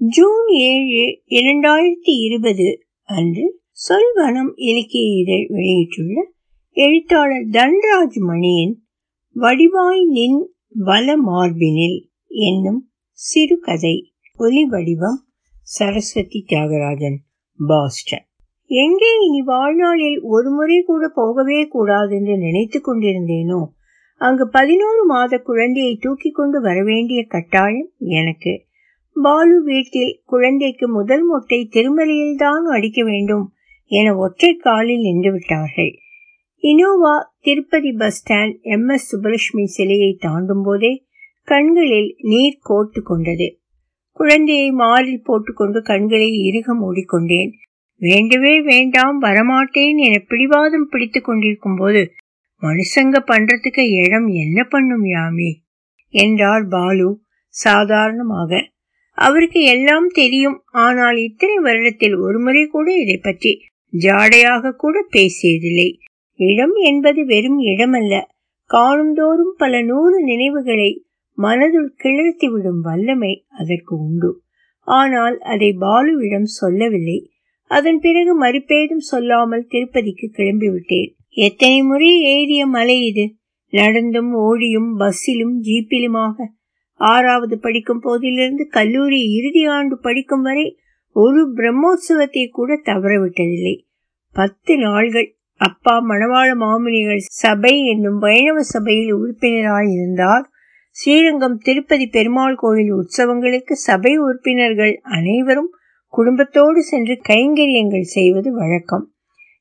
June ஏழு இரண்டாயிரத்தி இருபது அன்று சொல்வனம் இலக்கிய இதழ் வெளியிட்டுள்ள எழுத்தாளர் தன்ராஜ் மணியின் வடிவாய் நின் வல மார்பினில் என்னும் சிறுகதை ஒலி வடிவம் சரஸ்வதி தியாகராஜன் பாஸ்டன். எங்கே இனி வாழ்நாளில் ஒரு முறை கூட போகவே கூடாது என்று நினைத்து கொண்டிருந்தேனோ அங்கு பதினோரு மாத குழந்தையை தூக்கி கொண்டு வரவேண்டிய கட்டாயம் எனக்கு பாலு வீட்டில் குழந்தைக்கு முதல் மொட்டை திருமலையில்தான் அடிக்க வேண்டும் என ஒற்றை காலில் நின்று விட்டார்கள். Innova Tirupati bus stand M S Subbulakshmi சிலையை தாண்டும் போதே கண்களில் நீர் கோர்த்து கொண்டது. குழந்தையை மாறில் போட்டுக்கொண்டு கண்களை இறுக மூடிக்கொண்டேன். வேண்டவே வேண்டாம் வரமாட்டேன் என பிடிவாதம் பிடித்து கொண்டிருக்கும் போது மனுஷங்க பண்றதுக்கு இடம் என்ன பண்ணும் யாமி? என்றார் பாலு சாதாரணமாக. அவருக்கு எல்லாம் தெரியும். ஆனால் இத்தனை வருடத்தில் ஒருமுறை கூட இதை பற்றி ஜாடையாக கூட பேசியதில்லை. இடம் என்பது வெறும் இடமல்ல. காணும்தோறும் பல நூறு நினைவுகளை மனதுள் கிளர்த்தி விடும் வல்லமை அதற்கு உண்டு. ஆனால் அதை பாலுவிடம் சொல்லவில்லை. அதன் பிறகு மறுபேதும் சொல்லாமல் திருப்பதிக்கு கிளம்பிவிட்டேன். எத்தனை முறை ஏறிய மலை இது? நடந்தும் ஓடியும் பஸ்ஸிலும் ஜீப்பிலுமாக ஆறாவது படிக்கும் போதிலிருந்து கல்லூரி இறுதி ஆண்டு படிக்கும் வரை ஒரு பிரம்மோற்சவத்தை கூட தவறவிட்டதில்லை. பத்து நாள்கள் அப்பா மணவாள மாமுனிகள் சபை என்னும் வைணவ சபையில் உறுப்பினராயிருந்தார் ஸ்ரீரங்கம் திருப்பதி பெருமாள் கோயில் உற்சவங்களுக்கு சபை உறுப்பினர்கள் அனைவரும் குடும்பத்தோடு சென்று கைங்கரியங்கள் செய்வது வழக்கம்.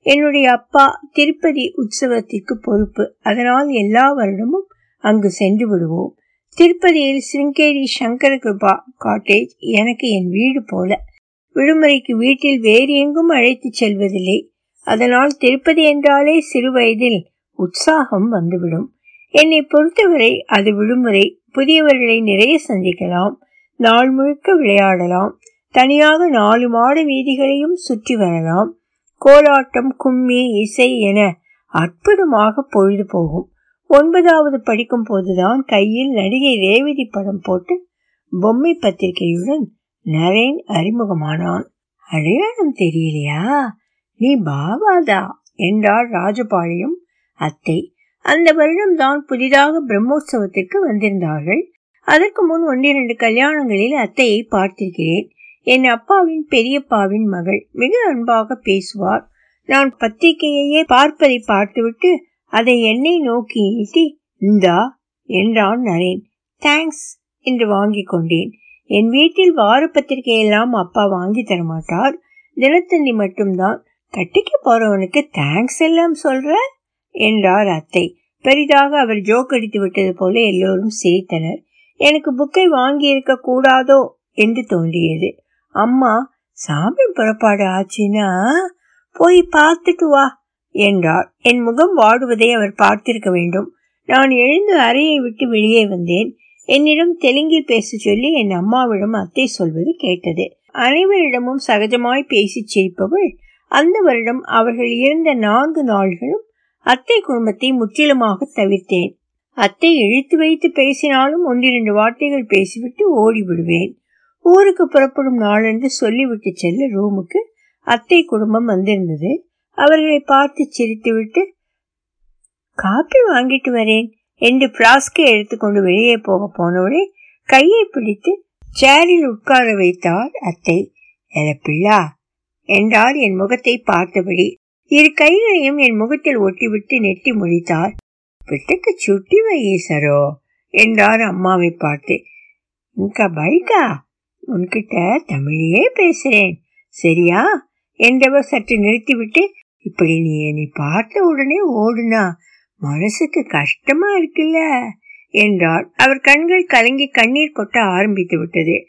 என்னுடைய அப்பா திருப்பதி உற்சவத்திற்கு பொறுப்பு. அதனால் எல்லா வருடமும் அங்கு சென்று விடுவோம். திருப்பதியில் சிருங்கேரி சங்கர கிருபா காட்டேஜ் எனக்கு என் வீடு போல. விடுமுறைக்கு வீட்டில் வேறு எங்கும் அழைத்து செல்வதில்லை. அதனால் திருப்பதி என்றாலே சிறு வயதில் உற்சாகம் வந்துவிடும். என்னை பொறுத்தவரை அது விடுமுறை. புதியவர்களை நிறைய சந்திக்கலாம். நாள் முழுக்க விளையாடலாம். தனியாக நாலு மாட வீதிகளையும் சுற்றி வரலாம். கோலாட்டம் கும்மி இசை என அற்புதமாக பொழுது போகும். ஒன்பதாவது படிக்கும் போதுதான் கையில் நடிகை ரேவதி படம் போட்டு பொம்மை பத்திரிகையுடன் நரேன் அறிமுகமானான். அடையாளம் தெரியலையா? நீ பாபாதா என்றார் ராஜபாளையம். அத்தை அந்த வருடம் தான் புதிதாக பிரம்மோற்சவத்திற்கு வந்திருந்தார்கள். அதற்கு முன் ஒன்றிரண்டு கல்யாணங்களில் அத்தையை பார்த்திருக்கிறேன். என் அப்பாவின் பெரியப்பாவின் மகள் மிக அன்பாக பேசுவார். நான் பத்திரிகையையே பார்ப்பதை பார்த்துவிட்டு அதை என்னை நோக்கி நீட்டி இந்தா என்றான் நரேன். தேங்க்ஸ் என்று வாங்கி கொண்டேன். என் வீட்டில் வார பத்திரிகையெல்லாம் அப்பா வாங்கி தரமாட்டார் தினத்தந்தி மட்டும்தான். கட்டிக்கு போறவனுக்கு தேங்க்ஸ் எல்லாம் சொல்ற? என்றார் அத்தை. பெரிதாக அவர் ஜோக் அடித்து விட்டது போல எல்லோரும் சிரித்தனர். எனக்கு புக்கை வாங்கி இருக்க கூடாதோ? என்று தோன்றியது. அம்மா சாமி புறப்பாடு ஆச்சுன்னா போய் பார்த்துட்டு வா என்றார் என் முகம் வாடுவதை அவர் பார்த்திருக்க வேண்டும். நான் எழுந்து அறையை விட்டு வெளியே வந்தேன். என்னிடம் தெலுங்கில் பேச சொல்லி என் அம்மாவிடம் அத்தை சொல்வது கேட்டது. அனைவரிடமும் சகஜமாய் பேசி சிரிப்பவள் அந்த வருடம் அவர்கள் இருந்த நான்கு நாள்களும் அத்தை குடும்பத்தை முற்றிலுமாக தவிர்த்தேன். அத்தை இழுத்து வைத்து பேசினாலும் ஒன்றிரண்டு வார்த்தைகள் பேசிவிட்டு ஓடிவிடுவேன். ஊருக்கு புறப்படும் நாளென்று சொல்லிவிட்டு செல்ல ரூமுக்கு அத்தை குடும்பம் வந்திருந்தது. அவர்களை பார்த்து சிரித்துவிட்டு காப்பி வாங்கிட்டு வரேன் என்று பிளாஸ்கை எடுத்துக்கொண்டு வெளியே போக போனவளை கையை பிடித்து சேரில் உட்கார வைத்தார் அத்தை என பிள்ளா என்றார் என் முகத்தை பார்த்தபடி. இரு கைகளையும் என் முகத்தில் ஒட்டிவிட்டு நெட்டி முடித்தார் பிட்டுக்கு சுட்டி வையீசரோ என்றார் அம்மாவை பார்த்து. இங்க பைக்கா உன்கிட்ட தமிழையே பேசுறேன் சரியா? என்றவர் சற்று நிறுத்திவிட்டு இப்படி நீ என்னை பார்த்த உடனே ஓடுனா மனசுக்கு கஷ்டமா இருக்குல்ல? என்றார் அவர் கண்கள் கலங்கி கண்ணீர் கொட்ட ஆரம்பித்து விட்டது.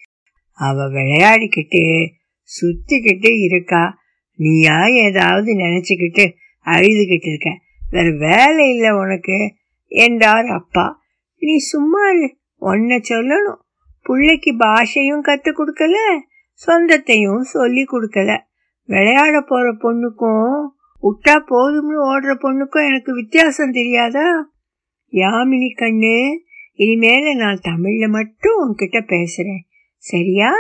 அவ விளையாடிக்கிட்டு சுத்திக்கிட்டு இருக்கா. நீயா ஏதாவது நினைச்சுக்கிட்டு அழுதுகிட்டு இருக்க. வேற வேலை இல்லை உனக்கு என்றார் அப்பா. நீ சும்மா ஒன்ன சொல்லணும். பிள்ளைக்கு பாஷையும் கற்றுக் கொடுக்கல சொந்தத்தையும் சொல்லி கொடுக்கல. விளையாட போற பொண்ணுக்கும் விட்டா போதும்னு ஓடுற பொண்ணுக்கும் எனக்கு வித்தியாசம் தெரியாதா? யாமினி கண்ணு இனிமேல நான் தமிழ்ல மட்டும் உன்கிட்ட பேசுறேன். சரியா?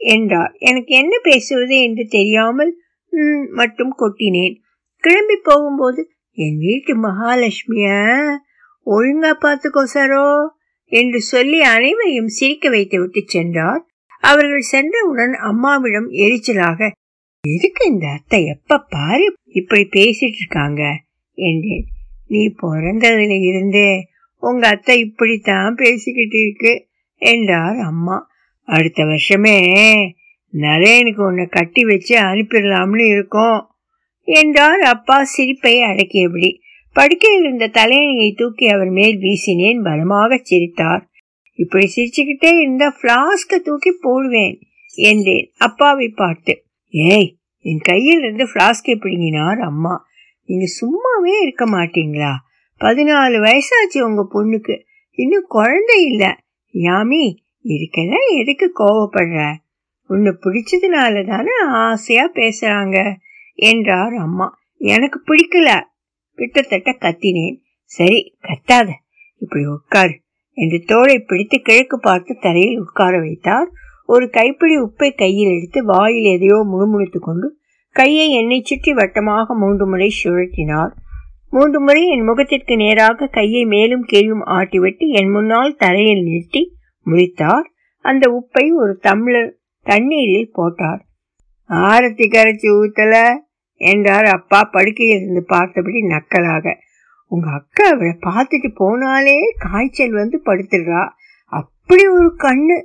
என்றார் எனக்கு என்ன பேசுவது என்று தெரியாமல் ம் மட்டும் கொட்டினேன். கிளம்பி போகும்போது என் வீட்டு மகாலட்சுமிய ஒழுங்கா பார்த்துக்கோ சாரோ என்று சொல்லி அனைவரையும் சிரிக்க வைத்து விட்டு சென்றார். அவர்கள் சென்றவுடன் அம்மாவிடம் எரிச்சலாக எதுக்கு இந்த அத்தை? எப்ப பாரு இப்படி பேசிட்டு இருக்காங்க என்றேன். நீ பிறந்ததுல இருந்தே உங்க அத்தை இப்படித்தான் பேசிக்கிட்டு இருக்கு என்றார் அம்மா. அடுத்த வருஷமே நரேனுக்கு உன்னை கட்டி வச்சு அனுப்பிடலாம்னு இருக்கோம் என்றார் அப்பா சிரிப்பை அடக்கியபடி. படுக்கையில் இருந்த தலையணியை தூக்கி அவர் மேல் வீசினேன். பலமாக சிரித்தார். இப்படி சிரிச்சுக்கிட்டே இருந்தா பிளாஸ்க தூக்கி போடுவேன் என்றேன். அப்பாவை பார்த்து ஏய் என் கையில் இருந்து பிளாஸ்கை பிடுங்கினார் அம்மா. நீங்க சும்மாவே இருக்க மாட்டீங்களா? பதினாலு வயசாச்சு உங்க பொண்ணுக்கு. இன்னும் குழந்தை இல்லை. யாமி இதுக்கெல்லாம் எதுக்கு கோவப்படுற? உன்னை பிடிச்சதுனால தானே ஆசையா பேசுறாங்க என்றார் அம்மா. எனக்கு பிடிக்கல. கிட்டத்தட்ட கத்தினேன். சரி கத்தாத. இப்படி உட்காரு என்று தோளை பிடித்து கிழக்கு பார்த்து தரையில் உட்கார வைத்தார் ஒரு கைப்பிடி உப்பை கையில் எடுத்து வாயில் எதையோ முணுமுணுத்துக் கொண்டு கையை என்னை சுற்றி வட்டமாக மூன்று முறை சுழற்றினார். மூன்று முறை என் முகத்திற்கு நேராக கையை மேலும் கீழும் ஆட்டிவிட்டு என் முன்னால் தரையில் நிறுத்தி முடித்தார் அந்த உப்பை ஒரு தமிழர் தண்ணீரில் போட்டார். ஆரத்தி கரைச்சி ஊத்தல என்றார் அப்பா படுக்கையில் இருந்து பார்த்தபடி நக்கலாக. உங்க அக்கா அவளை பார்த்துட்டு போனாலே காய்ச்சல் வந்து படுத்துடுறா. அப்படி ஒரு கண்ணு.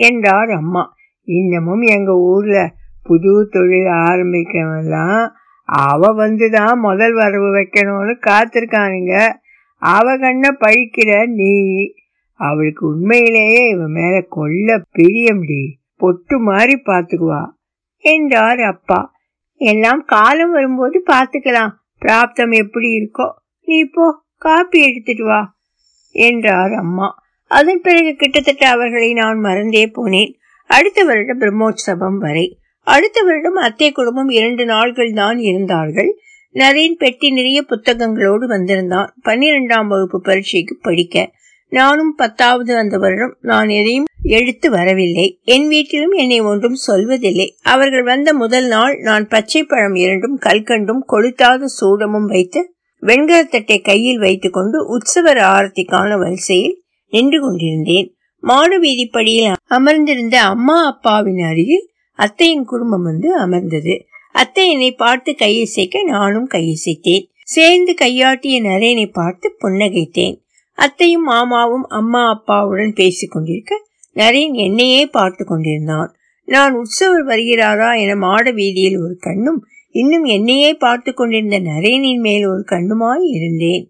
என்றார் அம்மா. இன்னமும் எங்க ஊர்ல புது தொழில் ஆரம்பிக்கிறவெல்லாம் அவ வந்துதான் முதல் வரவு வைக்கணும்னு காத்திருக்கானுங்க. அவ கண்ண பழிக்கிற நீ அவளுக்கு உண்மையிலேயே இவன் மேல கொல்ல பிரியம்டி பொட்டு மாதிரி பாத்துக்குவா என்றார் அப்பா. எல்லாம் காலம் வரும்போது பார்த்துக்கலாம் பிராப்தம் எப்படி இருக்கோ நீ இப்போ காப்பி எடுத்துட்டு வா என்றார் அம்மா. அதன் பிறகு கிட்டத்தட்ட அவர்களை நான் மறந்தே போனேன். அடுத்த வருடம் பிரம்மோற்சவம் வரை. அடுத்த வருடம் அத்தை குடும்பம் இரண்டு நாள்கள் தான் இருந்தார்கள். நரேன் பெட்டி நிறைய புத்தகங்களோடு வந்திருந்தான். பன்னிரெண்டாம் வகுப்பு பரீட்சைக்கு படிக்க. நானும் பத்தாவது அந்த வருடம் நான் எதையும் எழுத்து வரவில்லை. என் வீட்டிலும் என்னை ஒன்றும் சொல்வதில்லை. அவர்கள் வந்த முதல் நாள் நான் பச்சை பழம் இரண்டும் கல்கண்டும் கொளுத்தாத சூடமும் வைத்து வெண்கலத்தட்டை கையில் வைத்துக்கொண்டு உற்சவர் ஆரத்திக்கான வரிசையில் நின்று கொண்டிருந்தேன். மாடு வீதிப்படியில் அமர்ந்திருந்த அம்மா அப்பாவின் அருகில் அத்தையின் குடும்பம் வந்து அமர்ந்தது. அத்தை என்னை பார்த்து கையசைக்க நானும் கையசைத்தேன் சேர்ந்து கையாட்டிய நரேனை பார்த்து புன்னகைத்தேன். அத்தையும் மாமாவும் அம்மா அப்பாவுடன் பேசிக் கொண்டிருக்க நரேன் என்னையே பார்த்து கொண்டிருந்தான். நான் உற்சவர் வருகிறாரா என மாட வீதியில் ஒரு கண்ணும் இன்னும் என்னையே பார்த்து கொண்டிருந்த நரேனின் மேல் ஒரு கண்ணுமாய் இருந்தேன்.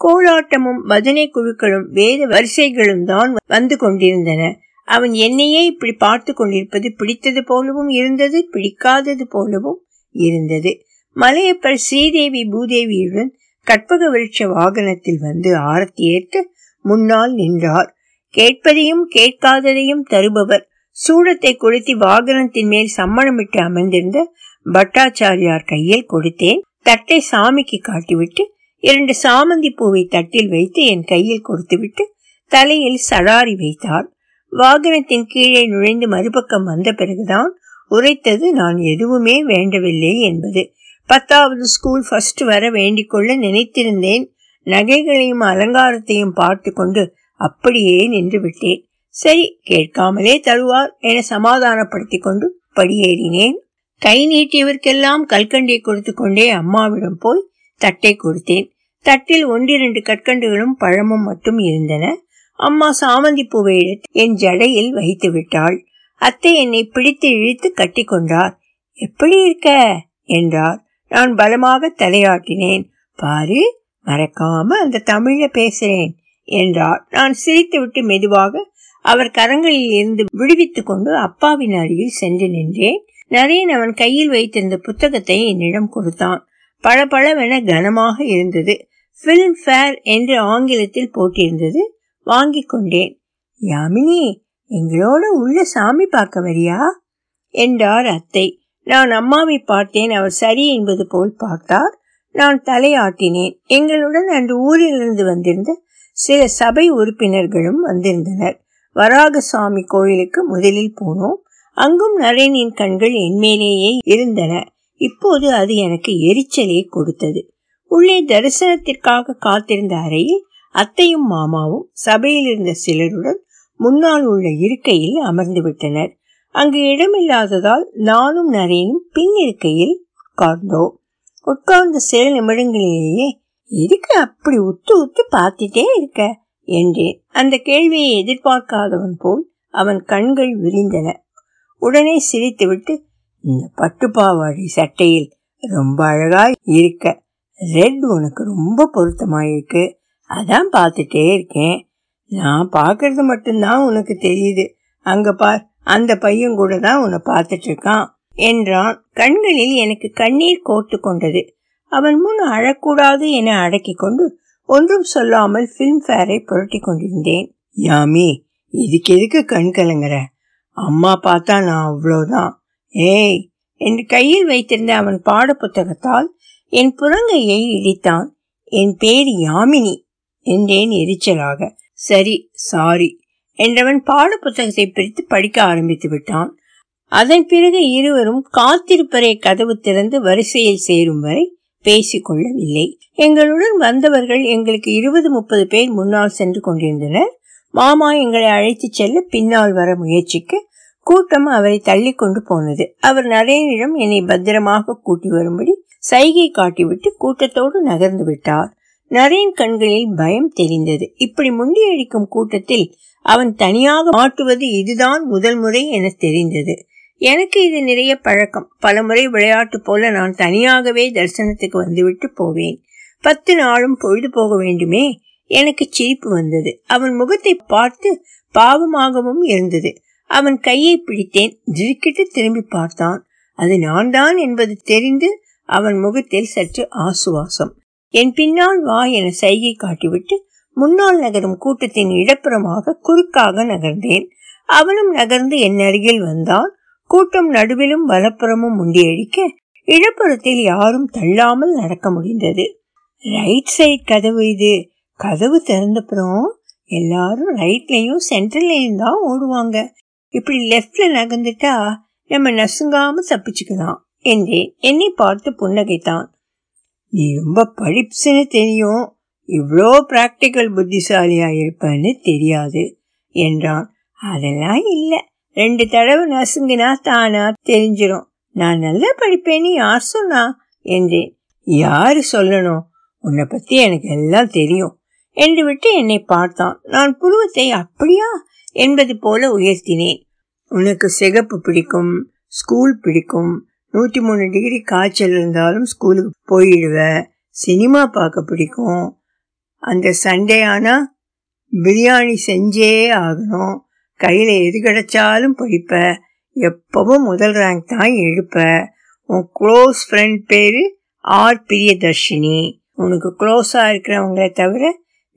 கோலாட்டமும் பஜனை குழுக்களும் வேத வரிசைகளும் தான் வந்து கொண்டிருந்தன. அவன் என்னையே இப்படி பார்த்து கொண்டிருப்பது பிடித்தது போலவும் இருந்தது பிடிக்காதது போலவும் இருந்தது. மலையப்பர் ஸ்ரீதேவி பூதேவியுடன் கற்பக விருட்ச வாகனத்தில் வந்து ஆரத்தி ஏற்று முன்னால் நின்றார். கேட்பதையும் கேட்காததையும் தருபவர் சூடத்தை கொளுத்தி வாகனத்தின் மேல் சம்மணமிட்டு அமர்ந்திருந்த பட்டாச்சாரியார் கையில் கொடுத்தேன். தட்டை சாமிக்கு காட்டிவிட்டு இரண்டு சாமந்தி பூவை தட்டில் வைத்து என் கையில் கொடுத்துவிட்டு தலையில் சடாரி வைத்தார் வாகனத்தின் கீழே நுழைந்து மறுபக்கம் வந்த பிறகுதான் உரைத்தது நான் எதுவுமே வேண்டவில்லை என்பது. பத்தாவது ஸ்கூல் ஃபர்ஸ்ட் வர வேண்டிக் கொள்ள நினைத்திருந்தேன். நகைகளையும் அலங்காரத்தையும் பார்த்து கொண்டு அப்படியே நின்று விட்டேன். சரி கேட்காமலே தருவார் என சமாதானப்படுத்திக் கொண்டு படியேறினேன். கை நீட்டியவர்க்கெல்லாம் கல்கண்டியை கொடுத்து கொண்டே அம்மாவிடம் போய் தட்டை கொடுத்தேன். தட்டில் ஒன்றிரண்டு கற்கண்டுகளும் பழமும் மட்டும் இருந்தன. அம்மா சாமந்தி பூவை எடுத்து என் ஜடையில் வைத்து விட்டாள். அத்தை என்னை பிடித்து இழுத்து கட்டி கொண்டார் எப்படி இருக்க? என்றார். நான் பலமாக தலையாட்டினேன். பாரு மறக்காம அந்த தமிழ பேசுறேன் என்றார். நான் சிரித்துவிட்டு மெதுவாக அவர் கரங்களில் இருந்து விடுவித்துக் கொண்டு அப்பாவின் அருகில் சென்று நின்றேன். நரேன் அவன் கையில் வைத்திருந்த புத்தகத்தை என்னிடம் கொடுத்தான். பளபளவென கனமாக இருந்தது. பிலிம் ஃபேர் என்று ஆங்கிலத்தில் போட்டிருந்தது. வாங்கி கொண்டேன். யாமினி எங்களோட உள்ள சாமி பார்க்க வரியா? என்றார் அத்தை. நான் அம்மாவை பார்த்தேன். அவர் சரி என்பது போல் பார்த்தார். நான் தலையாட்டினேன். எங்களுடன் அன்று ஊரிலிருந்து வந்திருந்த சில சபை உறுப்பினர்களும் வந்திருந்தனர். வராகசாமி கோயிலுக்கு முதலில் போனோம். அங்கும் நரேனின் கண்கள் என்மேலேயே இருந்தன. இப்போது அது எனக்கு எரிச்சலை கொடுத்தது. உள்ளே தரிசனத்திற்காக காத்திருந்த அறையில் அத்தையும் மாமாவும் சபையில் இருந்த சிலருடன் முன்னால் உள்ள இருக்கையில் அமர்ந்து விட்டனர். அங்கு இடமில்லாததால் நானும் நரேனும் பின் இருக்கையில் உட்கார்ந்தோம் உட்கார்ந்த சில நிமிடங்களிலேயே எதுக்கு அப்படி உத்து உத்து பார்த்துட்டே இருக்க? என்றேன். அந்த கேள்வியை எதிர்பார்க்காதவன் போல் அவன் கண்கள் விரிந்தன. உடனே சிரித்துவிட்டு இந்த பட்டுப்பாவாடி சட்டையில் ரொம்ப அழகாய் இருக்க. ரெட் உனக்கு ரொம்ப பொருத்தமாயிருக்கு. அதான் பார்த்துட்டே இருக்கேன். நான் பார்க்கறது மட்டும்தான் உனக்கு தெரியுது. அங்க பார் அந்த பையன் கூட தான் உன்னை பார்த்துட்டு இருக்கான் என்றான். கண்களில் எனக்கு கண்ணீர் கோர்த்து கொண்டது. அவன் முன் அழக்கூடாது என அடக்கி கொண்டு ஒன்றும் சொல்லாமல் பிலிம் ஃபேரை புரட்டி கொண்டிருந்தேன். யாமி இதுக்கு எதுக்கு கண் கலங்குற? அம்மா பார்த்தா நான் அவ்வளோதான். ஏய் என்று கையில் வைத்திருந்த அவன் பாட புத்தகத்தால் என் புறங்கையை இடித்தான். என் பேர் யாமினி என்றேன் எரிச்சலாக. சரி சாரி என்றவன் பாட புத்தகத்தை பிரித்து படிக்க ஆரம்பித்து விட்டான். அதன் பிறகு இருவரும் காத்திருப்பறை கதவு திறந்து வரிசையில் சேரும் வரை பேசிக்கொள்ளவில்லை எங்களுடன் வந்தவர்கள் எங்களுக்கு இருபது முப்பது பேர் முன்னால் சென்று கொண்டிருந்தனர். மாமா எங்களை அழைத்துச் செல்ல பின்னால் வர முயற்சிக்கு கூட்டம் அவரை தள்ளி கொண்டு போனது. அவர் நரேனிடம் என்னை பத்திரமாக கூட்டி வரும்படி சைகை காட்டிவிட்டு கூட்டத்தோடு நகர்ந்து விட்டார். நரேன் கண்களில் பயம் தெரிந்தது. இப்படி முண்டியடிக்கும் கூட்டத்தில் அவன் தனியாக மாட்டுவது இதுதான் முதல் முறை என தெரிந்தது. எனக்கு இது நிறைய பழக்கம். பலமுறை விளையாட்டு போல நான் தனியாகவே தரிசனத்துக்கு வந்துவிட்டு போவேன். பத்து நாளும் பொழுது போக வேண்டுமே. எனக்கு சிரிப்பு வந்தது. அவன் முகத்தை பார்த்து பாவமாகவும் இருந்தது. அவன் கையை பிடித்தேன் திடுக்கிட்டு திரும்பி பார்த்தான். அது நான் தான் என்பது தெரிந்து அவன் முகத்தில் சற்று ஆசுவாசம். என் பின்னால் வா என சைகை காட்டிவிட்டு முன்னால் நகரும் கூட்டத்தின் இடப்புறமாக குறுக்காக நகர்ந்தேன். அவனும் நகர்ந்து என் அருகில் வந்தான். கூட்டம் நடுவிலும் வலப்புறமும் முண்டியடிக்க இடப்புறத்தில் யாரும் தள்ளாமல் நடக்க முடிந்தது. ரைட் சைட் கதவு இது. கதவு திறந்தப்புறம் எல்லாரும் ரைட்லயும் சென்ட்ரல்லையும் தான் ஓடுவாங்க. இப்படி லெஃப்ட்ல நகர்ந்துட்டா நம்ம நசுங்காம தப்பிச்சுக்கலாம் என்றேன் என்னை பார்த்து புன்னகைத்தான். நீ ரொம்ப படிப்புன்னு தெரியும். இவ்வளோ பிராக்டிக்கல் புத்திசாலியா இருப்பன்னு தெரியாது என்றான். அதெல்லாம் இல்லை. ரெண்டு தடவை நசுங்கினா தானா தெரிஞ்சிடும் நான் நல்லா படிப்பேன்னு யார் சொன்னா? என்றேன். யாரு சொல்லணும்? உன்னை பத்தி எனக்கு எல்லாம் தெரியும் என்று விட்டு என்னை பார்த்தான். நான் புருவத்தை அப்படியா? என்பது போல உயர்த்தினேன். உனக்கு சிகப்பு பிடிக்கும் ஸ்கூல் பிடிக்கும் நூற்றி மூணு டிகிரி காய்ச்சல் இருந்தாலும் ஸ்கூலுக்கு போயிடுவ சினிமா பார்க்க பிடிக்கும். அந்த சண்டே ஆனால் பிரியாணி செஞ்சே ஆகணும். கையில் எது கிடைச்சாலும் படிப்ப. எப்பவும் முதல் ரேங்க் தான் எடுப்ப. உன் க்ளோஸ் ஃப்ரெண்ட் பேரு ஆர் பிரியதர்ஷினி. உனக்கு க்ளோஸாக இருக்கிறவங்கள தவிர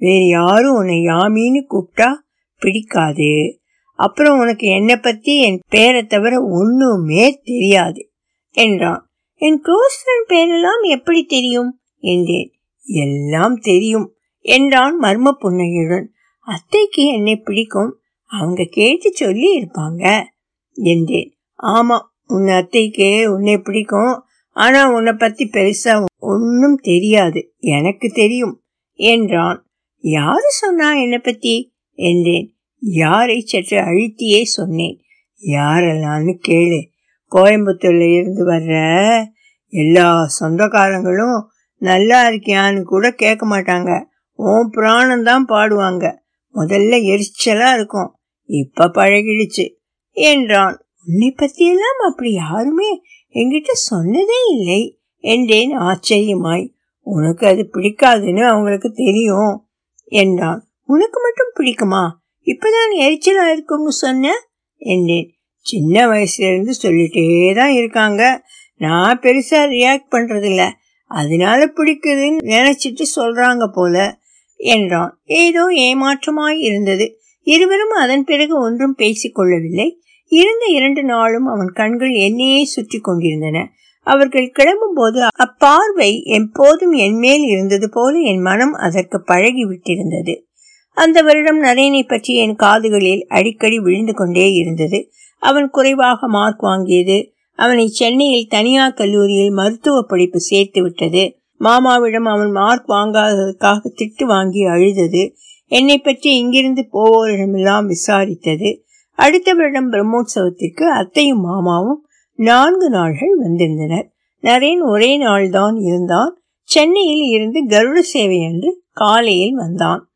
வேறு யாரும் உன்னை யாமின்னு கூப்பிட்டா பிடிக்காது. அப்புறம் உனக்கு என்னை பற்றி என் பேரை தவிர ஒன்றுமே தெரியாது என்றான். என் க்ளோஸ் ஃப்ரெண்ட் பேரெல்லாம் எப்படி தெரியும்? என்றேன். எல்லாம் தெரியும் என்றான் மர்ம புன்னகையுடன். அத்தைக்கு என்னை பிடிக்கும் அவங்க கேட்டு சொல்லி இருப்பாங்க என்றேன். ஆமா உன் அத்தைக்கு உன்னை பிடிக்கும் ஆனா உன்னை பத்தி பெருசா ஒன்னும் தெரியாது எனக்கு தெரியும் என்றான். யாரு சொன்னா என்னை பத்தி? என்றேன். யாரை சற்று அழுத்தியே சொன்னேன். யாரெல்லாம்னு கேளு. கோயம்புத்தூர்ல இருந்து வர்ற எல்லா சொந்தக்காரங்களும் நல்லா இருக்கியான்னு கூட கேட்க மாட்டாங்க. உன் பிராணம் தான் பாடுவாங்க. முதல்ல எரிச்சலா இருக்கும். இப்ப பழகிடுச்சு என்றான். உன்னை பத்தியெல்லாம் அப்படி யாருமே என்கிட்ட சொன்னதே இல்லை என்றேன் ஆச்சரியமாய். உனக்கு அது பிடிக்காதுன்னு அவங்களுக்கு தெரியும் என்றான். உனக்கு மட்டும் பிடிக்குமா? இப்பதான் எரிச்சலா இருக்கும்னு சொன்ன? என்றேன். சின்ன வயசுல இருந்து சொல்லிட்டே தான் இருக்காங்க. நான் பெருசா ரியாக்ட் பண்றதில்ல. அதனால பிடிக்குதுன்னு நினைச்சிட்டு சொல்றாங்க போல என்றான். ஏதோ ஏமாற்றமாய் இருந்தது. இருவரும் அதன் பிறகு ஒன்றும் பேசிக்கொள்ளவில்லை இருந்த இரண்டு நாளும் அவன் கண்கள் என்னையே சுற்றி கொண்டிருந்தன. அவர்கள் கிளம்பும்போது அப்பார்வை எப்போதும் என்மேல் இருந்தது போல என் மனம் அதற்கு பழகி விட்டிருந்தது அந்த வருடம் நரேனை பற்றி என் காதுகளில் அடிக்கடி விழுந்து கொண்டே இருந்தது. அவன் குறைவாக மார்க் வாங்கியது. அவனை சென்னையில் தனியார் கல்லூரியில் மருத்துவ படிப்பு சேர்த்து விட்டது. மாமாவிடம் அவன் மார்க் வாங்காததற்காக திட்டு வாங்கி அழுதது. என்னை பற்றி இங்கிருந்து போவோரிடமெல்லாம் விசாரித்தது. அடுத்த வருடம் பிரம்மோற்சவத்திற்கு அத்தையும் மாமாவும் நான்கு நாள்கள் வந்திருந்தனர். நரேன் ஒரே நாள்தான் இருந்தான். சென்னையில் இருந்து கருட சேவை அன்று காலையில் வந்தான்.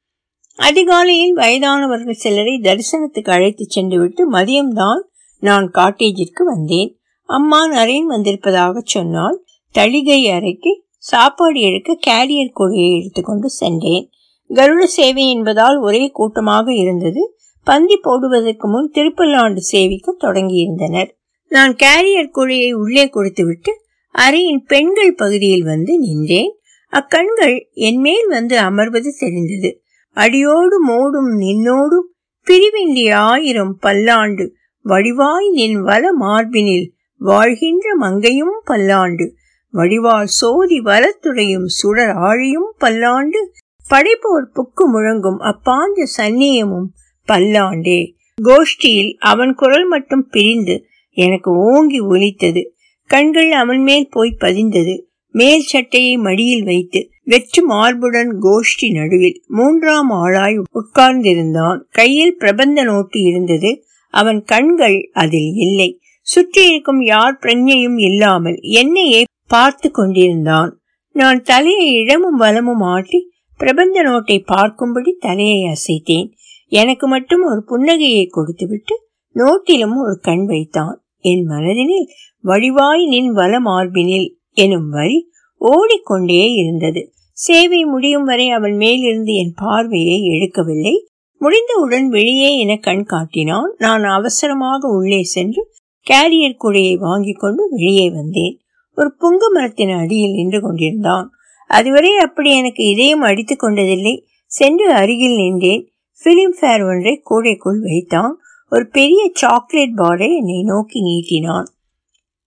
அதிகாலையில் வயதானவர்கள் சிலரை தரிசனத்துக்கு அழைத்து சென்று விட்டு மதியம்தான் நான் காட்டேஜிற்கு வந்தேன். அம்மா நரேன் வந்திருப்பதாக சொன்னால் தளிகை அறைக்கு சாப்பாடு எடுக்க கேரியர் கொடியை எடுத்துக்கொண்டு சென்றேன். கருட சேவை என்பதால் ஒரே கூட்டமாக இருந்தது. பந்தி போடுவதற்கு முன் திருப்பல்லாண்டு சேவிக்க தொடங்கியிருந்தனர். நான் கேரியர் கொடியை உள்ளே கொடுத்துவிட்டு அறையின் பெண்கள் பகுதியில் வந்து நின்றேன். அக்கண்கள் என்மேல் வந்து அமர்வது தெரிந்தது. அடியோடு மோடும் நின்னோடும் பிரிவின்றி ஆயிரம் பல்லாண்டு வடிவாய் நின் வல மார்பினில் வாழ்கின்ற மங்கையும் பல்லாண்டு. வடிவால் சோதி வலத்துறையும் சுடர் ஆழியும் பல்லாண்டு. படைப்போர் புக்கு முழங்கும் அப்பாஞ்ச சந்நியமும் பல்லாண்டே. கோஷ்டியில் அவன் குரல் மட்டும் பிரிந்து எனக்கு ஓங்கி ஒலித்தது. கண்கள் அவன் மேல் போய் பதிந்தது. மேல் சட்டையை மடியில் வைத்து வெற்று மார்புடன் கோஷ்டி நடுவில் மூன்றாம் ஆளாய் உட்கார்ந்திருந்தான். கையில் பிரபந்த நோட்டு இருந்தது. அவன் கண்கள் அதில் இல்லை. சுற்றி இருக்கும் யார் பிரஞ்சையும் இல்லாமல் என்னையே பார்த்து கொண்டிருந்தான். நான் தலையை இடமும் வலமும் ஆட்டி பிரபந்த நோட்டை பார்க்கும்படி தலையை அசைத்தேன். எனக்கு மட்டும் ஒரு புன்னகையை கொடுத்துவிட்டு நோட்டிலும் ஒரு கண் வைத்தான். என் மனதினில் வடிவாய் நின் வல மார்பினில் எனும் வரி ஓடிக்கொண்டே இருந்தது. சேவை முடியும் வரை அவன் மேலிருந்து என் பார்வையை எடுக்கவில்லை. முடிந்தவுடன் வெளியே என கண் காட்டினான். நான் அவசரமாக உள்ளே சென்று கேரியர் குடையை வாங்கி கொண்டு வெளியே வந்தேன். ஒரு புங்க மரத்தின் அடியில் நின்று கொண்டிருந்தான். அதுவரை அப்படி எனக்கு இதயம் அடித்துக் கொண்டதில்லை. சென்று அருகில் நின்றேன். பிலிம் ஃபேர் ஒன்றை கூடைக்குள் வைத்தான். ஒரு பெரிய சாக்லேட் பாரை என்னை நோக்கி நீட்டினான்.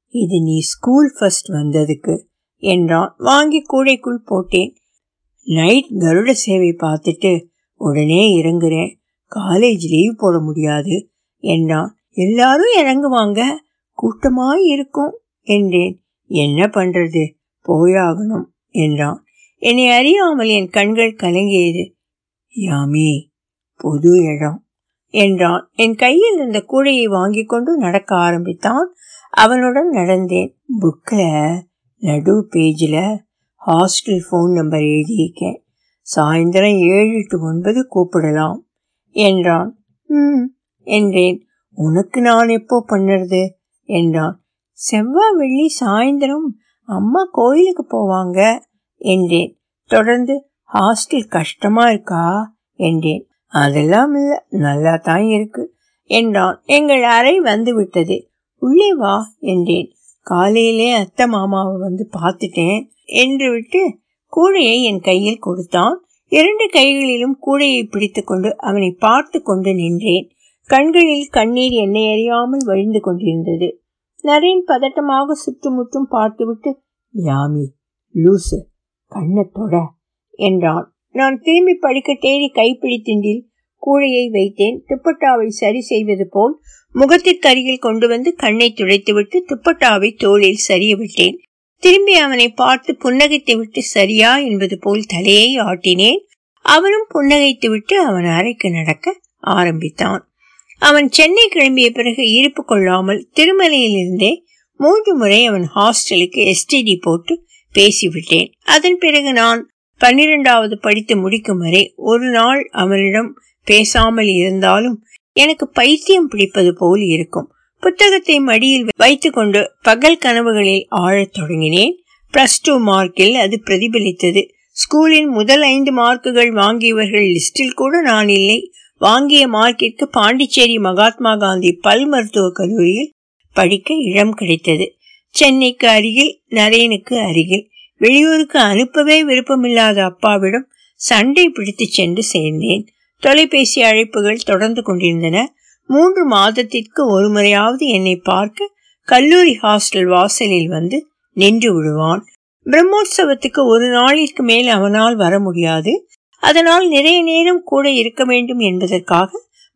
இது நீ ஸ்கூல் ஃபர்ஸ்ட் வந்ததுக்கு. என்றான். வாங்கி கூடைக்குள் போட்டேன். நைட் கருட சேவை பார்த்துட்டு உடனே இறங்குறேன். காலேஜ் லீவ் போட முடியாது என்றான். எல்லாரும் இறங்குவாங்க. கூட்டமாய் இருக்கும் என்றேன். என்ன பண்றது? போயாகணும் என்றான். என்னை அறியாமல் என் கண்கள் கலங்கியது. யாமி பொது இடம் என்றான். என் கையில் இருந்த கூடையை வாங்கி கொண்டு நடக்க ஆரம்பித்தான். அவனுடன் நடந்தேன். புக்கில் நடு பேஜில் ஹாஸ்டல் ஃபோன் நம்பர் எழுதியிருக்கேன். சாயந்தரம் ஏழு டு ஒன்பது கூப்பிடலாம். என்றான். ம் என்றேன். உனக்கு நான் எப்போ பண்ணுறது? என்றான். செவ்வாய் வெள்ளி சாயந்தரம் அம்மா கோயிலுக்கு போவாங்க? என்றேன். தொடர்ந்து ஹாஸ்டல் கஷ்டமா இருக்கா? என்றேன். அதெல்லாம் இல்லை நல்லா தான் இருக்கு என்றான். எங்கள் அறை வந்து விட்டது. உள்ளே வா என்றேன். காலையிலே அத்தை மாமாவை வந்து பார்த்துட்டேன். என்று விட்டு கூடையை என் கையில் கொடுத்தான். இரண்டு கைகளிலும் கூடையை பிடித்துக்கொண்டு அவனை பார்த்து கொண்டு நின்றேன். கண்களில் கண்ணீர் என்னை அறியாமல் வழிந்து கொண்டிருந்தது. நரேன் பதட்டமாக சுற்றுமுற்றும் பார்த்துவிட்டு யாமி லூசு கண்ணை தொட என்றான். நான் திரும்பி படிக்க தேடி கைப்பிடித்திண்டில் கூழையை வைத்தேன். துப்பட்டாவை சரி செய்வது போல் முகத்திற்கருகில் கொண்டு வந்து கண்ணை துடைத்துவிட்டு துப்பட்டாவை தோளில் சரிய விட்டேன் திரும்பி அவனை பார்த்து புன்னகைத்து விட்டு சரியா என்பது போல் தலையை ஆட்டினேன். அவனும் புன்னகைத்து விட்டு அவன் அறைக்கு நடக்க ஆரம்பித்தான். அவன் சென்னை கிளம்பிய பிறகு இருப்பு கொள்ளாமல் திருமலையிலிருந்தே மூன்று முறை அவன் ஹாஸ்டலுக்கு எஸ்டிடி போட்டு பேசிவிட்டேன். அதன் பிறகு நான் பன்னிரெண்டாவது படித்து முடிக்கும் வரை ஒரு நாள் அவனிடம் பேசாமல் இருந்தாலும் எனக்கு பைத்தியம் பிடிப்பது போல் இருக்கும். புத்தகத்தை மடியில் வைத்துக்கொண்டு பகல் கனவுகளில் ஆழத் தொடங்கினேன். பிளஸ் டூ மார்க்கில் அது பிரதிபலித்தது. ஸ்கூலின் முதல் ஐந்து மார்க்குகள் வாங்கியவர்கள் லிஸ்டில் கூட நான் இல்லை. வாங்கிய மார்க்கிற்கு பாண்டிச்சேரி மகாத்மா காந்தி பல் மருத்துவக் கல்லூரியில் படிக்க இடம் கிடைத்தது. சென்னைக்கு அருகில் நரேனுக்கு அருகில். வெளியூருக்கு அனுப்பவே விருப்பமில்லாத அப்பாவிடம் சண்டை பிடித்து சென்று சேர்ந்தேன். தொலைபேசி அழைப்புகள் தொடர்ந்து கொண்டிருந்தன. மூன்று மாதத்திற்கு ஒரு முறையாவது என்னை பார்க்க கல்லூரி ஹாஸ்டல் வாசலில் வந்து நின்று விடுவான். பிரம்மோற்சவத்துக்கு ஒரு நாளிற்கு மேல் அவனால் வர முடியாது. அதனால் நிறைய நேரம் கூட இருக்க வேண்டும் என்பதற்காக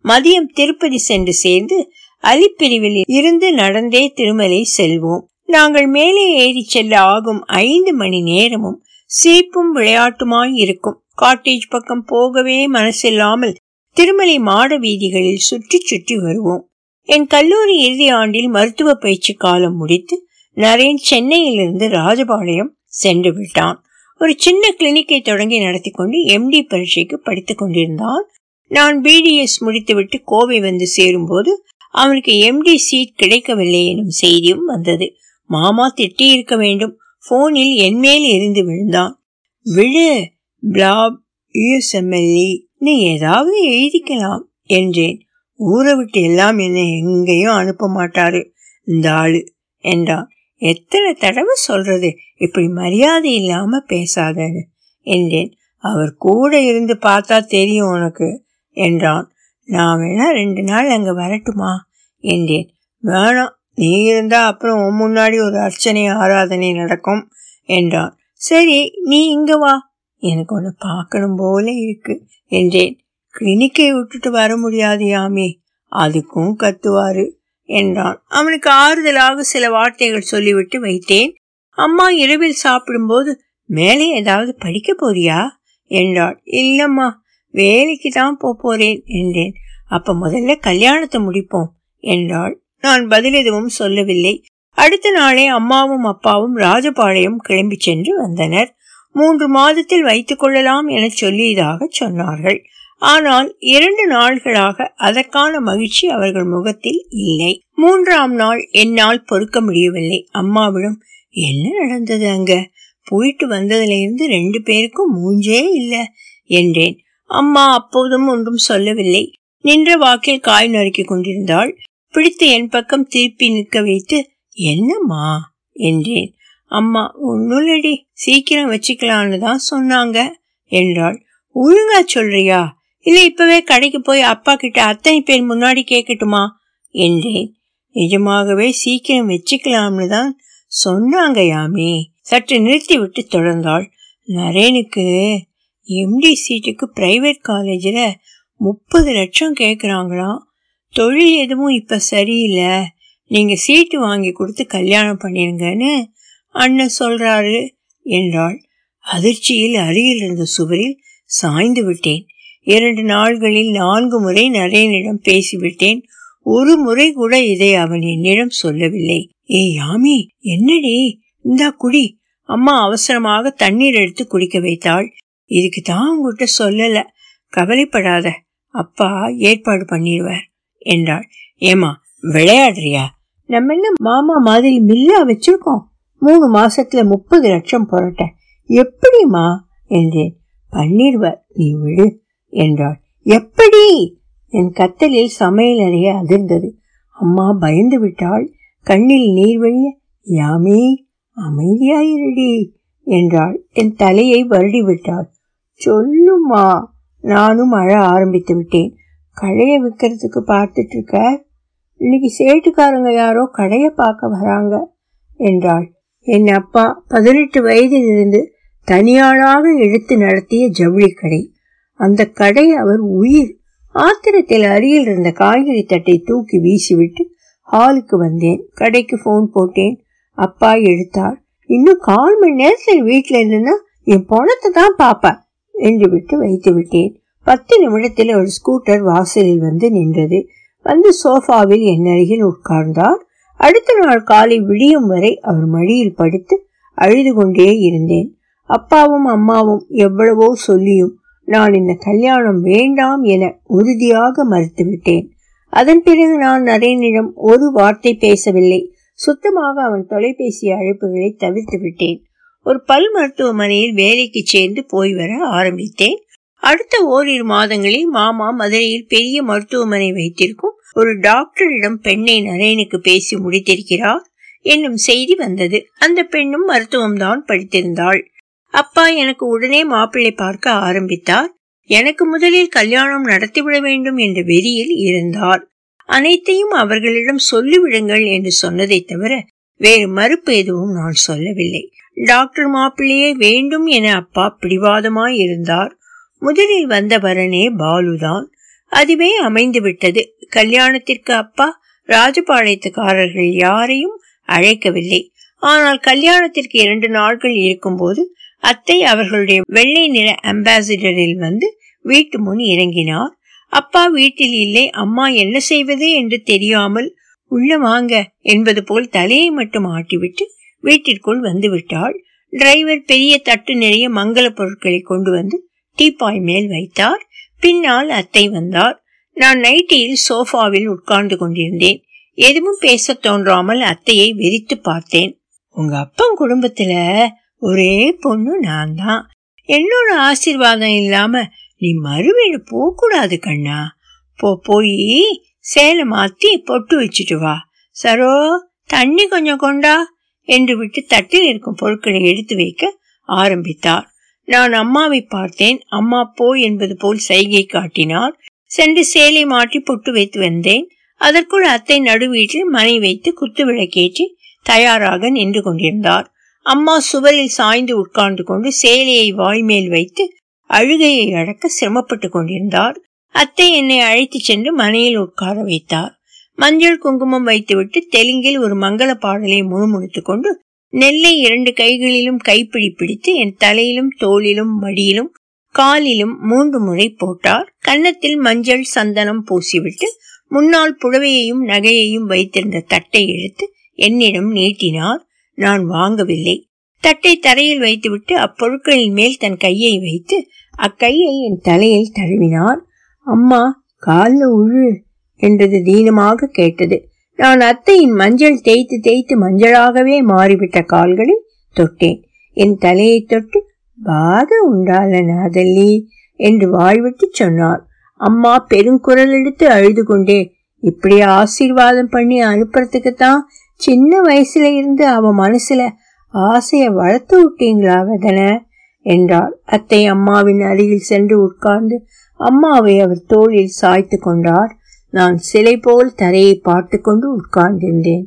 மதியம் திருப்பதி சென்று சேர்ந்து அலிப்பிரிவில் இருந்து நடந்தே திருமலை செல்வோம். நாங்கள் மேலே ஏறி செல்ல ஆகும் ஐந்து மணி நேரமும் சீப்பும் விளையாட்டுமாய் இருக்கும். காட்டேஜ் பக்கம் போகவே மனசில்லாமல் திருமலை மாட வீதிகளில் சுற்றி சுற்றி வருவோம். என் கல்லூரி இறுதி ஆண்டில் மருத்துவ பயிற்சி காலம் முடித்து நரேன் சென்னையிலிருந்து ராஜபாளையம் சென்று விட்டான். ஒரு சின்ன கிளினிக்கை தொடங்கி நடத்தி கொண்டு எம்டி பரீட்சைக்கு படித்துக் கொண்டிருந்தான். நான் பிடிஎஸ் முடித்துவிட்டு கோவை வந்து சேரும்போது அவனுக்கு எம்டி சீட் கிடைக்கவில்லை எனும் செய்தியும் வந்தது. மாமா திட்டி இருக்க வேண்டும். போனில் என்மேல் எரிந்து விழுந்தான். விழு பிளாப் யூஎஸ்எம்எல்இ நீ ஏதாவது எழுதிக்கலாம் என்றேன். ஊரை விட்டு எல்லாம் என்னை எங்கேயும் அனுப்ப மாட்டாரு இந்த ஆளு என்றான். எத்தனை தடவை சொல்றது? இப்படி மரியாதை இல்லாம பேசாதன்னு என்றேன். அவர் கூட இருந்து பார்த்தா தெரியும் உனக்கு என்றான். நான் வேணா ரெண்டு நாள் அங்க வரட்டுமா? என்றேன். வேணாம் நீ இருந்தா அப்புறம் உன் முன்னாடி ஒரு அர்ச்சனை ஆராதனை நடக்கும் என்றான். சரி நீ இங்க வா எனக்கு உன்னை பார்க்கணும் போல இருக்கு என்றேன். கிளினிக்கை விட்டுட்டு வர முடியாது யாமே. அதுக்கும் கத்துவாரு என்றான். அவனுக்கு ஆறுதலாக சில வார்த்தைகள் சொல்லிவிட்டு வைத்தேன். அம்மா இரவில் சாப்பிடும்போது மேலே ஏதாவது படிக்க போறியா? என்றாள். இல்லம்மா வேலைக்கு தான் போறேன் என்றேன். அப்ப முதல்ல கல்யாணத்தை முடிப்போம் என்றாள். நான் பதில் எதுவும் சொல்லவில்லை. அடுத்த நாளே அம்மாவும் அப்பாவும் ராஜபாளையம் கிளம்பி சென்று வந்தனர். மூன்று மாதத்தில் வைத்துக் கொள்ளலாம் என சொல்லியதாக சொன்னார்கள். ஆனால் இரண்டு நாள்களாக அதற்கான மகிழ்ச்சி அவர்கள் முகத்தில் இல்லை. மூன்றாம் நாள் என்னால் பொறுக்க முடியவில்லை. அம்மாவிடம் என்ன நடந்தது அங்க? போயிட்டு வந்ததுல இருந்து ரெண்டு பேருக்கும் மூஞ்சே இல்லை என்றேன். அம்மா அப்போதும் ஒன்றும் சொல்லவில்லை. நின்ற வாக்கில் காய் நறுக்கி கொண்டிருந்தாள். பிடித்து என் பக்கம் திருப்பி நிற்க வைத்து என்னம்மா? என்றேன். அம்மா ஒன்னுலடி சீக்கிரம் வச்சுக்கலான்னு தான் சொன்னாங்க என்றாள். ஒழுங்கா சொல்றியா? இல்ல இப்பவே கடைக்கு போய் அப்பா கிட்ட அத்தனை பேர் முன்னாடி கேட்கட்டுமா என்றேன். நிஜமாகவே சீக்கிரம் வச்சுக்கலாம்னு தான் சொன்னாங்க யாமே. சற்று நிறுத்தி விட்டு தொடர்ந்தாள். நரேனுக்கு எம்டி சீட்டுக்கு பிரைவேட் காலேஜில் முப்பது லட்சம் கேட்குறாங்களாம் தொழில் எதுவும் இப்போ சரியில்லை. நீங்கள் சீட்டு வாங்கி கொடுத்து கல்யாணம் பண்ணிடுங்கன்னு அண்ணன் சொல்றாரு என்றாள். அதிர்ச்சியில் அருகில் இருந்த சுவரில் சாய்ந்து விட்டேன். இரண்டு நாள்களில் நான்கு முறை நரேனிடம் பேசிவிட்டேன். ஒரு முறை கூட இதை அவன் என்னிடம் சொல்லவில்லை. ஏ யாமி என்னடி? இந்தா குடி. அம்மா அவசரமாக தண்ணீர் எடுத்து குடிக்க வைத்தாள். இதுக்கு தான் உங்ககிட்ட சொல்லல. கவலைப்படாத. அப்பா ஏற்பாடு பண்ணிடுவார் என்றாள். ஏமா விளையாடுறியா? நம்ம என்ன மாமா மாதிரி மில்லா வச்சிருக்கோம்? மூணு மாசத்துல முப்பது லட்சம் புரட்ட. எப்படிமா என்றேன். பண்ணிடுவர் நீ விடு என்றாள். எப்படி? என் கத்தலில் சமையல் அறைய அதிர்ந்தது. அம்மா பயந்து விட்டாள். கண்ணில் நீர் வழிய யாமே அமைதியாயிருடி என்றாள். என் தலையை வருடி விட்டாள். சொல்லுமா நானும் அழ ஆரம்பித்து விட்டேன். கடையை விற்கிறதுக்கு பார்த்துட்டு இருக்க? இன்னைக்கு சேட்டுக்காரங்க யாரோ கடையை பார்க்க வராங்க என்றாள். என் அப்பா பதினெட்டு வயதிலிருந்து தனியாளாக எடுத்து நடத்திய ஜவுளி கடை. அந்த கடை அவர் உயிர். ஆத்திரத்தில் அருகில் இருந்த காய்கறி தட்டை தூக்கி வீசிவிட்டு ஹாலுக்கு வந்தேன். கடைக்கு போன் போட்டேன். அப்பா எடுத்தார். இன்னும் கால் மணி நேரத்தில் வீட்டில் இருந்தேன்னா என் பணத்தை தான் பாப்பா என்று விட்டு வைத்து விட்டேன். பத்து நிமிடத்தில் ஒரு ஸ்கூட்டர் வாசலில் வந்து நின்றது. வந்து சோஃபாவில் என் அருகில் உட்கார்ந்தார். அடுத்த நாள் காலை விடியும் வரை அவர் மடியில் படுத்து அழுது கொண்டே இருந்தேன். அப்பாவும் அம்மாவும் எவ்வளவோ சொல்லியும் நான் இந்த கல்யாணம் வேண்டாம் என உறுதியாக மறுத்துவிட்டேன். அதன் பிறகு நான் நரேனிடம் ஒரு வார்த்தை பேசவில்லை. சுத்தமாக அவன் தொலைபேசி அழைப்புகளை தவிர்த்து விட்டேன் ஒரு பல் மருத்துவமனையில் வேலைக்கு சேர்ந்து போய் வர ஆரம்பித்தேன். அடுத்த ஓரிரு மாதங்களில் மாமா மதுரையில் பெரிய மருத்துவமனை வைத்திருக்கும் ஒரு டாக்டரிடம் பெண்ணை நரேனுக்கு பேசி முடித்திருக்கிறார் என்னும் செய்தி வந்தது. அந்த பெண்ணும் மருத்துவம்தான் படித்திருந்தாள். அப்பா எனக்கு உடனே மாப்பிள்ளை பார்க்க ஆரம்பித்தார். எனக்கு முதலில் கல்யாணம் நடத்திவிட வேண்டும் என்ற வெறியில் இருந்தார். அனைத்தையும் அவர்களிடம் சொல்லிவிடுங்கள் என்று சொன்னதை தவிர வேறு மறுப்பு எதுவும் நான் சொல்லவில்லை. டாக்டர் மாப்பிள்ளையே வேண்டும் என அப்பா பிடிவாதமாய் இருந்தார். முதலில் வந்த வரனே பாலுதான். அதுவே அமைந்து விட்டது கல்யாணத்திற்கு அப்பா ராஜபாளையத்துக்காரர்கள் யாரையும் அழைக்கவில்லை. ஆனால் கல்யாணத்திற்கு இரண்டு நாட்கள் இருக்கும்போது அத்தை அவர்களுடைய வெள்ளை நிற அம்பாசிடரில் வந்து வீட்டு முன் இறங்கினார். அப்பா வீட்டில் இல்லை அம்மா என்ன செய்வது என்று தெரியாமல் உள்ள வாங்க என்பது போல் தலையை மட்டும் ஆட்டிவிட்டு வீட்டிற்குள் வந்து விட்டாள். டிரைவர் பெரிய தட்டு நிறைய மங்கள பொருட்களை கொண்டு வந்து டீப்பாய் மேல் வைத்தார். பின்னால் அத்தை வந்தார். நான் நைட்டியில் சோஃபாவில் உட்கார்ந்து கொண்டிருந்தேன். எதுவும் பேச தோன்றாமல் அத்தையை வெறித்து பார்த்தேன். உங்க அப்பன் குடும்பத்துல ஒரே பொண்ணு நான் தான் என்னோட ஆசீர்வாதம் இல்லாம நீ மறுவீடு போகக்கூடாது கண்ணா. போ போய் சேலை மாத்தி பொட்டு வச்சுட்டு வா. சரோ தண்ணி கொஞ்சம் கொண்டா. என்று விட்டு தட்டில் இருக்கும் பொருட்களை எடுத்து வைக்க ஆரம்பித்தார். நான் அம்மாவை பார்த்தேன். அம்மா போ என்பது போல் சைகை காட்டினார் சென்று சேலை மாற்றி பொட்டு வைத்து வந்தேன். அதற்குள் அத்தை நடுவீட்டில் மனை வைத்து குத்து விளக்கேற்றி தயாராக நின்று கொண்டிருந்தார். அம்மா சுவரில் சாய்ந்து உட்கார்ந்து கொண்டு சேலையை வாய்மேல் வைத்து அழுகையை அடக்க சிரமப்பட்டு கொண்டிருந்தார். அத்தை என்னை அழைத்து சென்று மனையில் உட்கார வைத்தார். மஞ்சள் குங்குமம் வைத்துவிட்டு தெலுங்கில் ஒரு மங்கள பாடலை முணுமுணுத்துக் கொண்டு நெல்லை இரண்டு கைகளிலும் கைப்பிடி பிடித்து என் தலையிலும் தோளிலும் மடியிலும் காலிலும் மூன்று முறை போட்டார். கன்னத்தில் மஞ்சள் சந்தனம் பூசிவிட்டு முன்னால் புடவையையும் நகையையும் வைத்திருந்த தட்டை எடுத்து என்னிடம் நீட்டினார். நான் வாங்கவில்லை. தட்டை தரையில் வைத்துவிட்டு அப்பொருட்களின் மேல் தன் கையை வைத்து அக்கையை என் தலையில் தழுவினார். அம்மா காலில் உழு என்றது தீனமாக கேட்டது. நான் அத்தையின் மஞ்சள் தேய்த்து தேய்த்து மஞ்சளாகவே மாறிவிட்ட கால்களை தொட்டேன். என் தலையை தொட்டு பாக உண்டால நாதல்லி என்று வாழ்விட்டு சொன்னார் அம்மா பெருங்குரல் எடுத்து அழுது கொண்டே இப்படி ஆசீர்வாதம் பண்ணி அனுப்புறதுக்குத்தான் சின்ன வயசுல இருந்து அவ மனசுல ஆசைய வளர்த்து விட்டீங்களா வதன என்றார் அத்தை அம்மாவின் அருகில் சென்று உட்கார்ந்து அம்மாவை அவர் தோளில் சாய்த்து கொண்டார். நான் சிலை போல் தரையை பார்த்து கொண்டு உட்கார்ந்திருந்தேன்.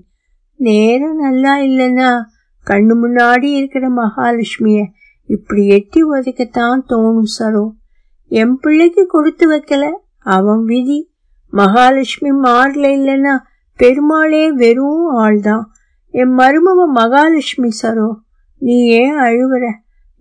நேரம் நல்லா இல்லைன்னா கண்ணு முன்னாடி இருக்கிற மகாலட்சுமிய இப்படி எட்டி உதைக்கத்தான் தோணும் சரோ. என் பிள்ளைக்கு கொடுத்து வைக்கல அவன் விதி. மகாலட்சுமி மாறல இல்லைன்னா பெருமாளே வெறும் ஆள்தான். என் மருமவ மகாலட்சுமி சரோ. நீ ஏன் அழுவுற?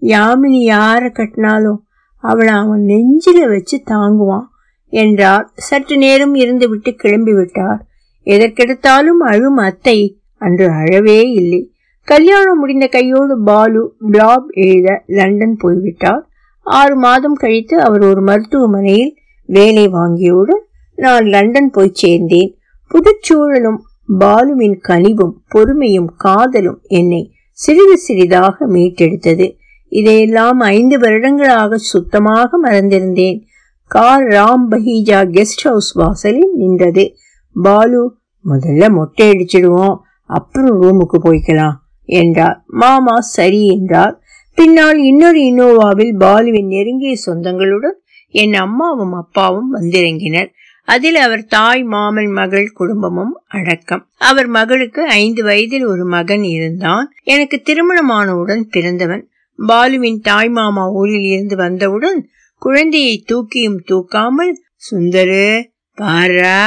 யாமினி யார கட்டினாலும் அவளை அவன் நெஞ்சில வச்சு தாங்குவான். என்றார். சற்று நேரம் இருந்துவிட்டு கிளம்பிவிட்டார். எதற்கெடுத்தாலும் அழும் அத்தை அன்று அழவே இல்லை. கல்யாணம் முடிந்த கையோடு பாலு பிளாப் எழுத லண்டன் போய்விட்டார். ஆறு மாதம் கழித்து அவர் ஒரு மருத்துவமனையில் வேலை வாங்கியோடு நான் லண்டன் போய் சேர்ந்தேன். புதுச்சூழலும் பாலுவின் கனிவும் பொறுமையும் காதலும் என்னை சிறிது சிறிதாக மீட்டெடுத்தது. இதையெல்லாம் ஐந்து வருடங்களாக சுத்தமாக மறந்திருந்தேன். கார் ராம் பஹீஜா கெஸ்ட் ஹவுஸ் வாசலில் நின்றது. பாலு முதல்ல மொட்டை அடிச்சிடுவோம் அப்புறம் ரூமுக்கு போய்க்கலாம் என்றார். மாமா சரி என்றார். பின்னால் இன்னொரு இன்னோவாவில் பாலுவின் நெருங்கிய சொந்தங்களுடன் என் அம்மாவும் அப்பாவும் வந்திறங்கினர். அதில் அவர் தாய் மாமன் மகள் குடும்பமும் அடக்கம். அவர் மகளுக்கு ஐந்து வயதில் ஒரு மகன் இருந்தான். எனக்கு திருமணமானவுடன் பிறந்தவன். பாலுவின் தாய் மாமா ஊரில் இருந்து வந்தவுடன் குழந்தையை தூக்கியும் தூக்காமல் சுந்தரு பாரா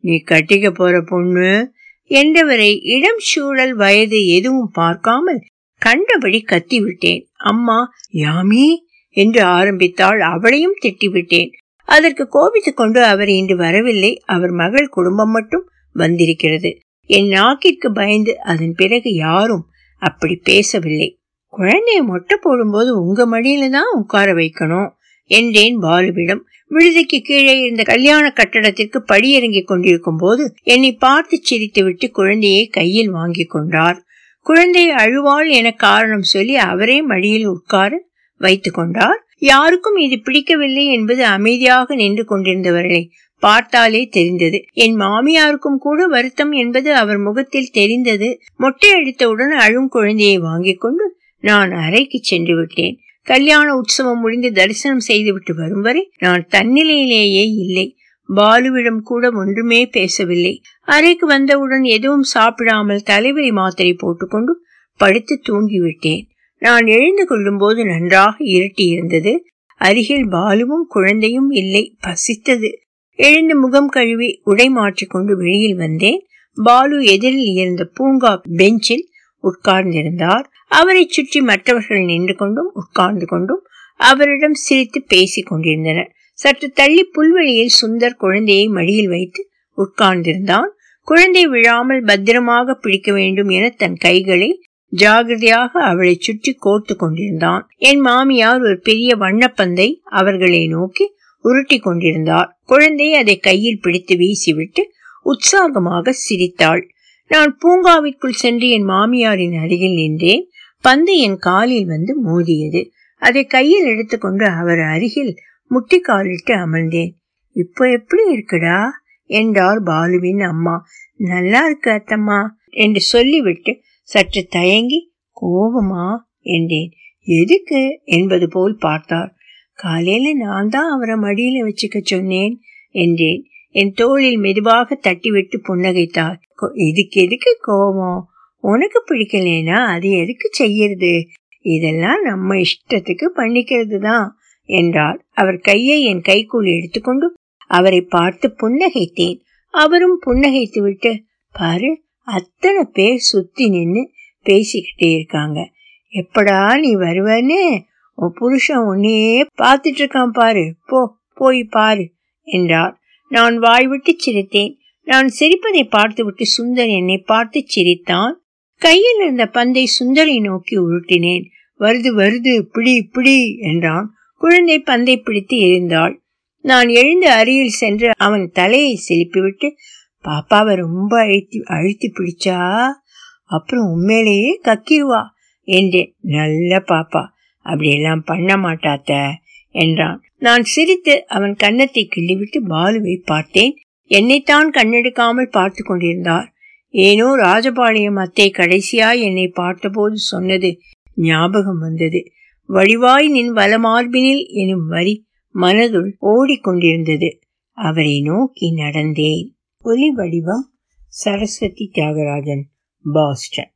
நீ கட்டிக்க போற பொண்ணு என்றவரை இடம் சூழல் வயது எதுவும் பார்க்காமல் கண்டபடி கத்திவிட்டேன். அம்மா யாமி? என்று ஆரம்பித்தாள். அவளையும் திட்டிவிட்டேன். அதற்கு கோபித்துக் கொண்டு அவர் இன்று வரவில்லை. அவர் மகள் குடும்பம் மட்டும் வந்திருக்கிறது. என் நாக்கிற்கு பயந்து அதன் பிறகு யாரும் அப்படி பேசவில்லை. குழந்தைய மொட்டை போடும்போது உங்க மடியில தான் உட்கார வைக்கணும். என்றேன் பாலுவிடம். விடுதிக்கு கீழே இருந்த கல்யாண கட்டடத்திற்கு படியிறங்கிக் கொண்டிருக்கும் போது என்னை பார்த்து சிரித்துவிட்டு குழந்தையை கையில் வாங்கி கொண்டார். குழந்தை அழுவாள் என காரணம் சொல்லி அவரே மடியில் உட்கார வைத்துக் கொண்டார். யாருக்கும் இது பிடிக்கவில்லை என்பது அமைதியாக நின்று கொண்டிருந்தவர்களை பார்த்தாலே தெரிந்தது. என் மாமியாருக்கும் கூட வருத்தம் என்பது அவர் முகத்தில் தெரிந்தது. மொட்டை அடித்தவுடன் அழும் குழந்தையை வாங்கிக் கொண்டு நான் அறைக்கு சென்று விட்டேன். கல்யாண உற்சவம் முடிந்து தரிசனம் செய்துவிட்டு வரும் வரை நான் தன்னிலையிலேயே இல்லை. பாலுவிடம் கூட ஒன்றுமே பேசவில்லை. அறைக்கு வந்தவுடன் எதுவும் சாப்பிடாமல் தலைவலி மாத்திரை போட்டுக்கொண்டு படுத்து தூங்கிவிட்டேன். நான் எழுந்து கொள்ளும் போது நன்றாக இருட்டி இருந்தது அருகில் பாலுவும் குழந்தையும் இல்லை. பசித்தது. எழுந்து முகம் கழுவி உடை மாற்றிக்கொண்டு வெளியில் வந்தேன். பாலு எதிரில் இருந்த பூங்கா பெஞ்சில் உட்கார்ந்திருந்தார். அவரை சுற்றி மற்றவர்கள் நின்று கொண்டும் உட்கார்ந்து கொண்டும் அவரிடம் சிரித்து பேசிக் கொண்டிருந்தனர். சற்று தள்ளி புல்வெளியில் சுந்தர் குழந்தையை மடியில் வைத்து உட்கார்ந்திருந்தான். குழந்தை விழாமல் பத்திரமாக பிடிக்க வேண்டும் என தன் கைகளை ஜாகிரதையாக அவளை சுற்றி கோர்த்து கொண்டிருந்தான். என் மாமியார் ஒரு பெரிய வண்ணப்பந்தை அவர்களை நோக்கி உருட்டி கொண்டிருந்தார். குழந்தை அதை கையில் பிடித்து வீசிவிட்டு உற்சாகமாக சிரித்தாள். நான் பூங்காவிற்குள் சென்று என் மாமியாரின் அருகில் நின்றேன். பந்து என் காலில் வந்து மோதியது. அதை கையில் எடுத்துக்கொண்டு அவர் அருகில் முட்டி காலிட்டு அமர்ந்தேன். இப்போ எப்படி இருக்குடா? என்றார் பாலுவின் அம்மா. நல்லா இருக்கு அத்தம்மா என்று சொல்லிவிட்டு சற்று தயங்கி கோபமா என்றேன். எதுக்கு? என்பது போல் பார்த்தார். காலையில நான் தான் அவரை மடியில வச்சுக்க சொன்னேன் என்றேன். என் தோளில் மெதுவாக தட்டிவிட்டு புன்னகைத்தார். இதுக்கு எதுக்கு கோபம் உனக்கு பிடிக்கலேனா அது எதுக்கு செய்யறது? இதெல்லாம் நம்ம இஷ்டத்துக்கு பண்ணிக்கிறது தான் என்றார் அவர் கையை என் கைக்குள் எடுத்துக்கொண்டு அவரை பார்த்து புன்னகைத்தேன். அவரும் புன்னகைத்து விட்டு பாரு அத்தனை பேர் சுத்தி நின்று பேசிக்கிட்டே இருக்காங்க. எப்படா நீ வருவன்னு? உன் புருஷன் உன்னையே பார்த்துட்டு இருக்கான் பாரு. போ போய் பாரு என்றார். நான் வாய்விட்டு சிரித்தேன். நான் சிரிப்பதை பார்த்துவிட்டு சுந்தர் என்னை பார்த்து சிரித்தான். கையில் இருந்த பந்தை சுந்தரை நோக்கி உருட்டினேன். வருது வருது பிடி பிடி என்றான். குழந்தை பந்தை பிடித்து எரிந்தாள் நான் எழுந்து அருகில் சென்று அவன் தலையை செலுப்பிவிட்டு பாப்பாவை ரொம்ப அழுத்தி அழுத்தி பிடிச்சா? அப்புறம் உண்மையிலேயே கக்கிருவா என்றேன். நல்ல பாப்பா. அப்படியெல்லாம் பண்ண மாட்டாத்த என்றான். நான் சிரித்து அவன் கன்னத்தை கிள்ளிவிட்டு பாலுவை பார்த்தேன். என்னைத்தான் கண்ணெடுக்காமல் பார்த்து கொண்டிருந்தார். ஏனோ ராஜபாளையம் அத்தை கடைசியாய் என்னை பார்த்தபோது சொன்னது ஞாபகம் வந்தது. வடிவாய் நின் வலமார்பினில் எனும் வரி மனதுள் ஓடிக்கொண்டிருந்தது. அவரை நோக்கி நடந்தேன். ஒலி வடிவம் சரஸ்வதி தியாகராஜன் பாஸ்டன்.